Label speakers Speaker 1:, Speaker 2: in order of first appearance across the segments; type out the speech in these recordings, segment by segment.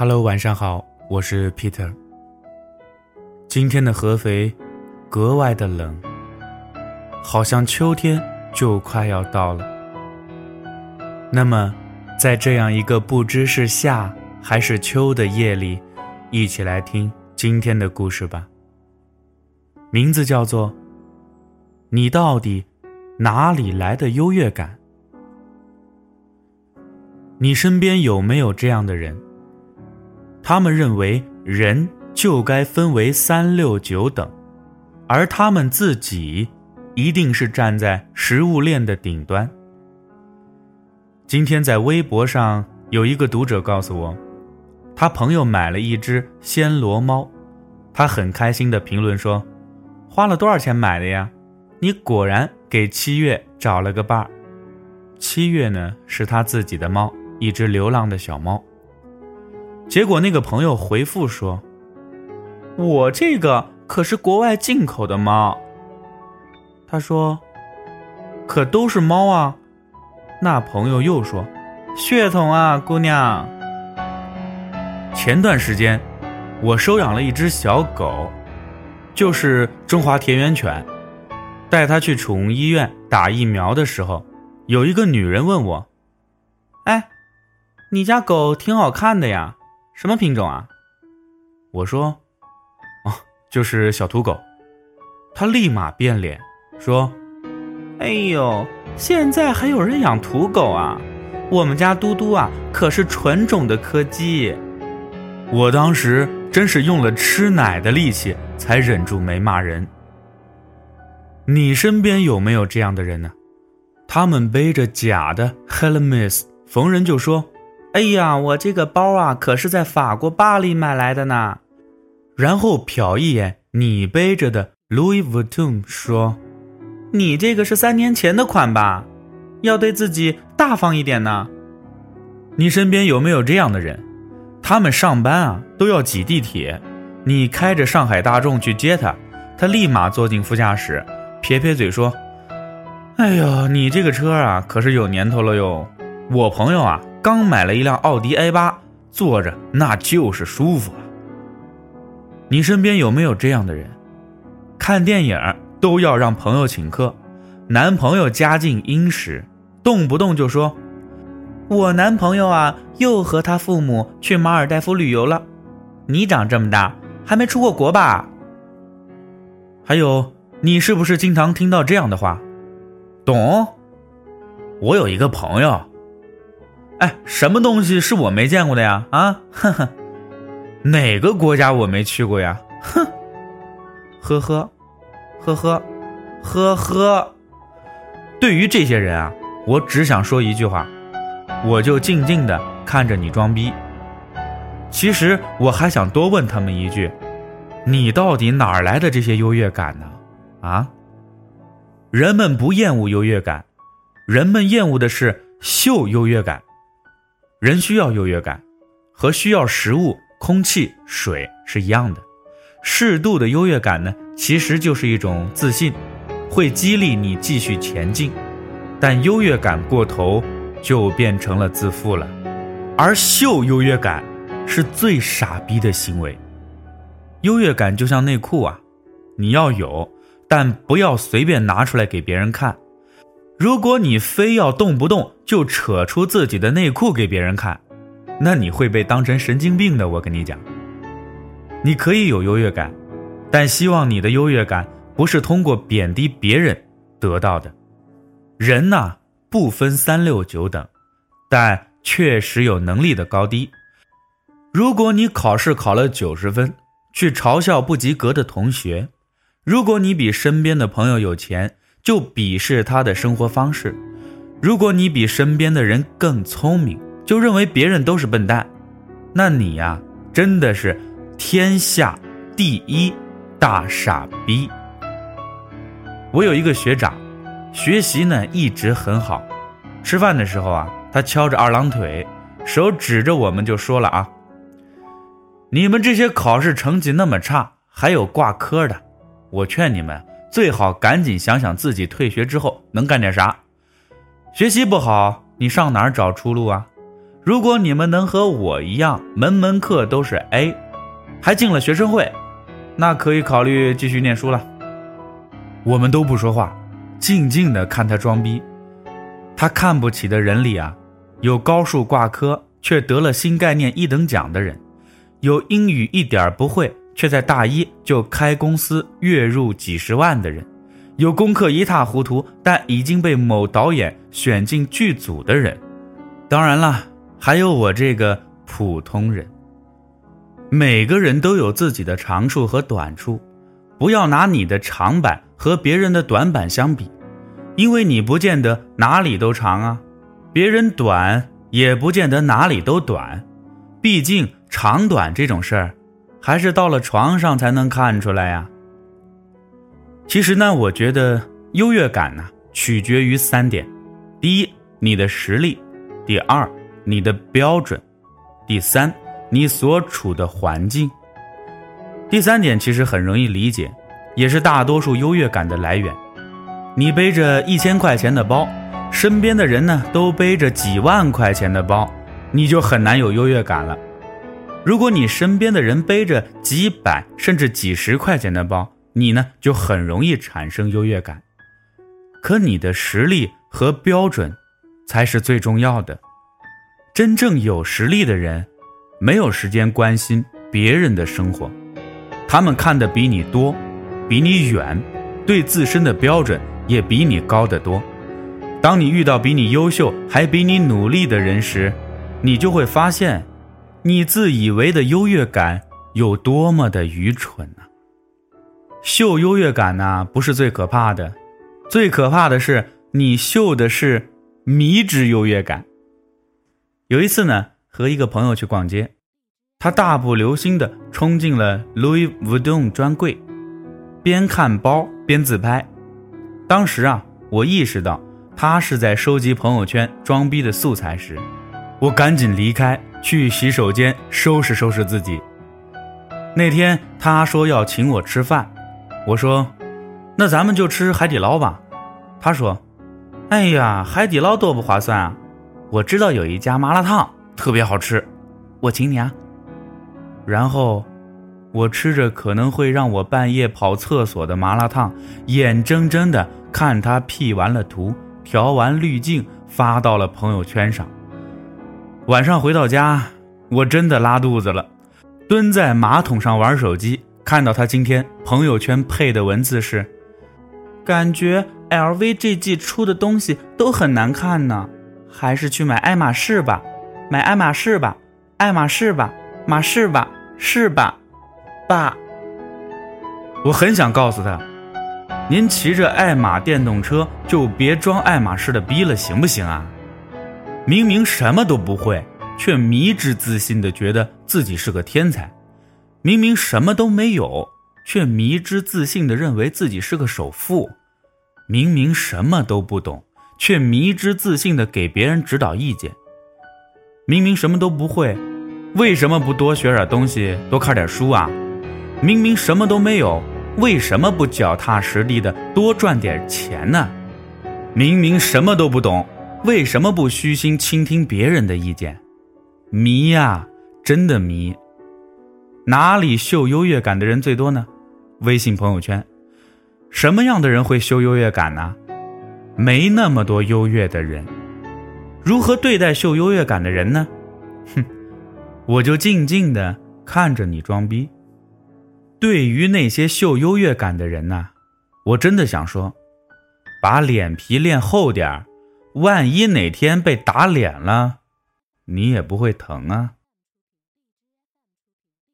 Speaker 1: Hello，晚上好，我是 Peter。今天的合肥格外的冷，好像秋天就快要到了。那么，在这样一个不知是夏还是秋的夜里，一起来听今天的故事吧。名字叫做《你到底哪里来的优越感》。你身边有没有这样的人？他们认为人就该分为三六九等，而他们自己一定是站在食物链的顶端。今天在微博上有一个读者告诉我，他朋友买了一只暹罗猫，他很开心的评论说：“花了多少钱买的呀？你果然给七月找了个伴儿。七月呢是他自己的猫。”一只流浪的小猫。结果那个朋友回复说：“我这个可是国外进口的猫。”他说：“可都是猫啊。”那朋友又说：“血统啊，姑娘。”前段时间，我收养了一只小狗，就是中华田园犬。带它去宠物医院打疫苗的时候，有一个女人问我：“哎。”你家狗挺好看的呀，什么品种啊？我说，哦，就是小土狗。他立马变脸，说：“哎呦，现在还有人养土狗啊？我们家嘟嘟啊，可是纯种的柯基。”我当时真是用了吃奶的力气，才忍住没骂人。你身边有没有这样的人呢？他们背着假的 Hermes，逢人就说。哎呀，我这个包啊，可是在法国巴黎买来的呢。然后瞟一眼你背着的 Louis Vuitton，说：“你这个是三年前的款吧？要对自己大方一点呢。”你身边有没有这样的人？他们上班啊都要挤地铁，你开着上海大众去接他，他立马坐进副驾驶，撇撇嘴说：“哎呦，你这个车啊，可是有年头了哟。我朋友啊。”刚买了一辆奥迪 A 八，坐着那就是舒服啊。你身边有没有这样的人？看电影都要让朋友请客，男朋友家境殷实，动不动就说：“我男朋友啊，又和他父母去马尔代夫旅游了。”你长这么大还没出过国吧？还有，你是不是经常听到这样的话？懂？我有一个朋友。哎，什么东西是我没见过的呀？啊，哼哼，哪个国家我没去过呀？哼，呵呵，呵呵，呵呵。对于这些人啊，我只想说一句话，我就静静的看着你装逼。其实我还想多问他们一句，你到底哪儿来的这些优越感呢？啊？人们不厌恶优越感，人们厌恶的是秀优越感。人需要优越感，和需要食物、空气、水是一样的。适度的优越感呢，其实就是一种自信，会激励你继续前进。但优越感过头，就变成了自负了。而秀优越感，是最傻逼的行为。优越感就像内裤啊，你要有，但不要随便拿出来给别人看。如果你非要动不动就扯出自己的内裤给别人看，那你会被当成神经病的。我跟你讲，你可以有优越感，但希望你的优越感不是通过贬低别人得到的。人呐，不分三六九等，但确实有能力的高低。如果你考试考了九十分，去嘲笑不及格的同学；如果你比身边的朋友有钱，就鄙视他的生活方式。如果你比身边的人更聪明，就认为别人都是笨蛋，那你呀，真的是天下第一大傻逼。我有一个学长，学习呢一直很好。吃饭的时候啊，他翘着二郎腿，手指着我们就说了啊：“你们这些考试成绩那么差，还有挂科的，我劝你们。”最好赶紧想想自己退学之后能干点啥。学习不好，你上哪儿找出路啊？如果你们能和我一样，门门课都是 A，还进了学生会，那可以考虑继续念书了。我们都不说话，静静的看他装逼。他看不起的人里啊，有高数挂科却得了新概念一等奖的人，有英语一点不会却在大一就开公司月入几十万的人，有功课一塌糊涂但已经被某导演选进剧组的人。当然了。还有我这个普通人。每个人都有自己的长处和短处，不要拿你的长板和别人的短板相比，因为你不见得哪里都长啊，别人短也不见得哪里都短，毕竟长短这种事儿，还是到了床上才能看出来呀。其实呢，我觉得优越感呢，取决于三点：第一，你的实力；第二，你的标准，第三，你所处的环境。第三点其实很容易理解，也是大多数优越感的来源。你背着一千块钱的包，身边的人呢都背着几万块钱的包，你就很难有优越感了。如果你身边的人背着几百甚至几十块钱的包，你呢就很容易产生优越感。可你的实力和标准，才是最重要的。真正有实力的人，没有时间关心别人的生活，他们看得比你多，比你远，对自身的标准也比你高得多。当你遇到比你优秀还比你努力的人时，你就会发现，你自以为的优越感有多么的愚蠢呢？秀优越感呢，不是最可怕的，最可怕的是你秀的是迷之优越感。有一次呢，和一个朋友去逛街，他大步流星地冲进了 Louis Vuitton 专柜，边看包边自拍。当时啊，我意识到他是在收集朋友圈装逼的素材时，我赶紧离开，去洗手间收拾收拾自己。那天他说要请我吃饭，我说：“那咱们就吃海底捞吧。”他说：“哎呀，海底捞多不划算啊。”我知道有一家麻辣烫特别好吃，我请你啊。然后，我吃着可能会让我半夜跑厕所的麻辣烫，眼睁睁的看他 P 完了图，调完滤镜，发到了朋友圈上。晚上回到家，我真的拉肚子了，蹲在马桶上玩手机，看到他今天朋友圈配的文字是：感觉 LV 这季出的东西都很难看呢。还是去买爱马仕吧，买爱马仕吧，爱马仕吧，马仕吧，是吧，爸。我很想告诉他，您骑着爱玛电动车就别装爱马仕的逼了，行不行啊？明明什么都不会，却迷之自信的觉得自己是个天才；明明什么都没有，却迷之自信的认为自己是个首富；明明什么都不懂。却迷之自信的给别人指导意见。明明什么都不会，为什么不多学点东西，多看点书啊？明明什么都没有，为什么不脚踏实地的多赚点钱呢？明明什么都不懂，为什么不虚心倾听别人的意见？迷呀，真的迷。哪里秀优越感的人最多呢？微信朋友圈。什么样的人会秀优越感呢？没那么多优越的人，如何对待秀优越感的人呢？哼，我就静静的看着你装逼。对于那些秀优越感的人呢，我真的想说，把脸皮练厚点儿，万一哪天被打脸了，你也不会疼啊。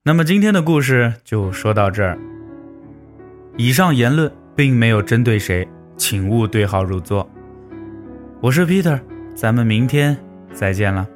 Speaker 1: 那么今天的故事就说到这儿。以上言论并没有针对谁。请勿对号入座。我是 Peter，咱们明天再见了。